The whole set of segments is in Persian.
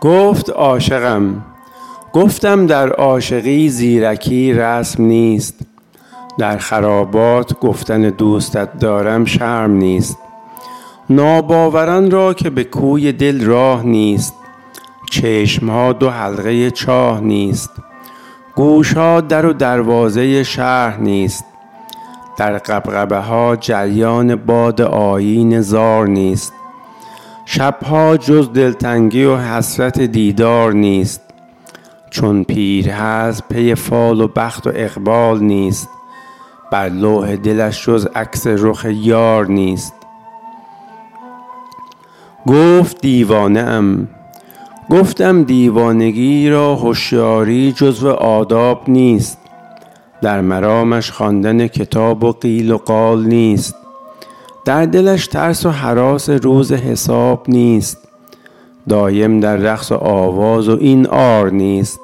گفت عاشقم. گفتم در عاشقی زیرکی رسم نیست. در خرابات گفتن دوستت دارم شرم نیست. ناباوران را که به کوی دل راه نیست. چشمها دو حلقه چاه نیست. گوشها در و دروازه شهر نیست. در غبغبه ها جریان باد آیین زار نیست. شبها جز دلتنگی و حسرت دیدار نیست چون پیر هست پی فال و بخت و اقبال نیست. بر لوح دلش جز عکس رخ یار نیست. گفت دیوانه ام گفتم دیوانگی را هشیاری جزو آداب نیست. در مرامش خواندن کتاب و قیل و قال نیست. در دلش ترس و هراس روز حساب نیست. دایم در رقص و آواز و این عار نیست.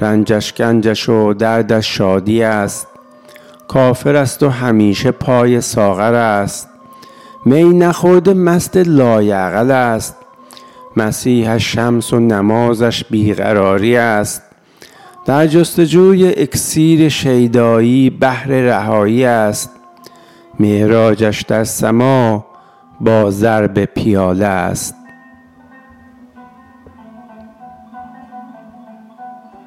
رنجش گنجش و دردش شادی است. کافر است و همیشه پای ساغر است. می نخورده مست لایعقل است. مسیحش شمس و نمازش بیقراری است. در جستجوی اکسیر شیدایی بهر رهایی است. معراجش در سما با ضرب پیاله است.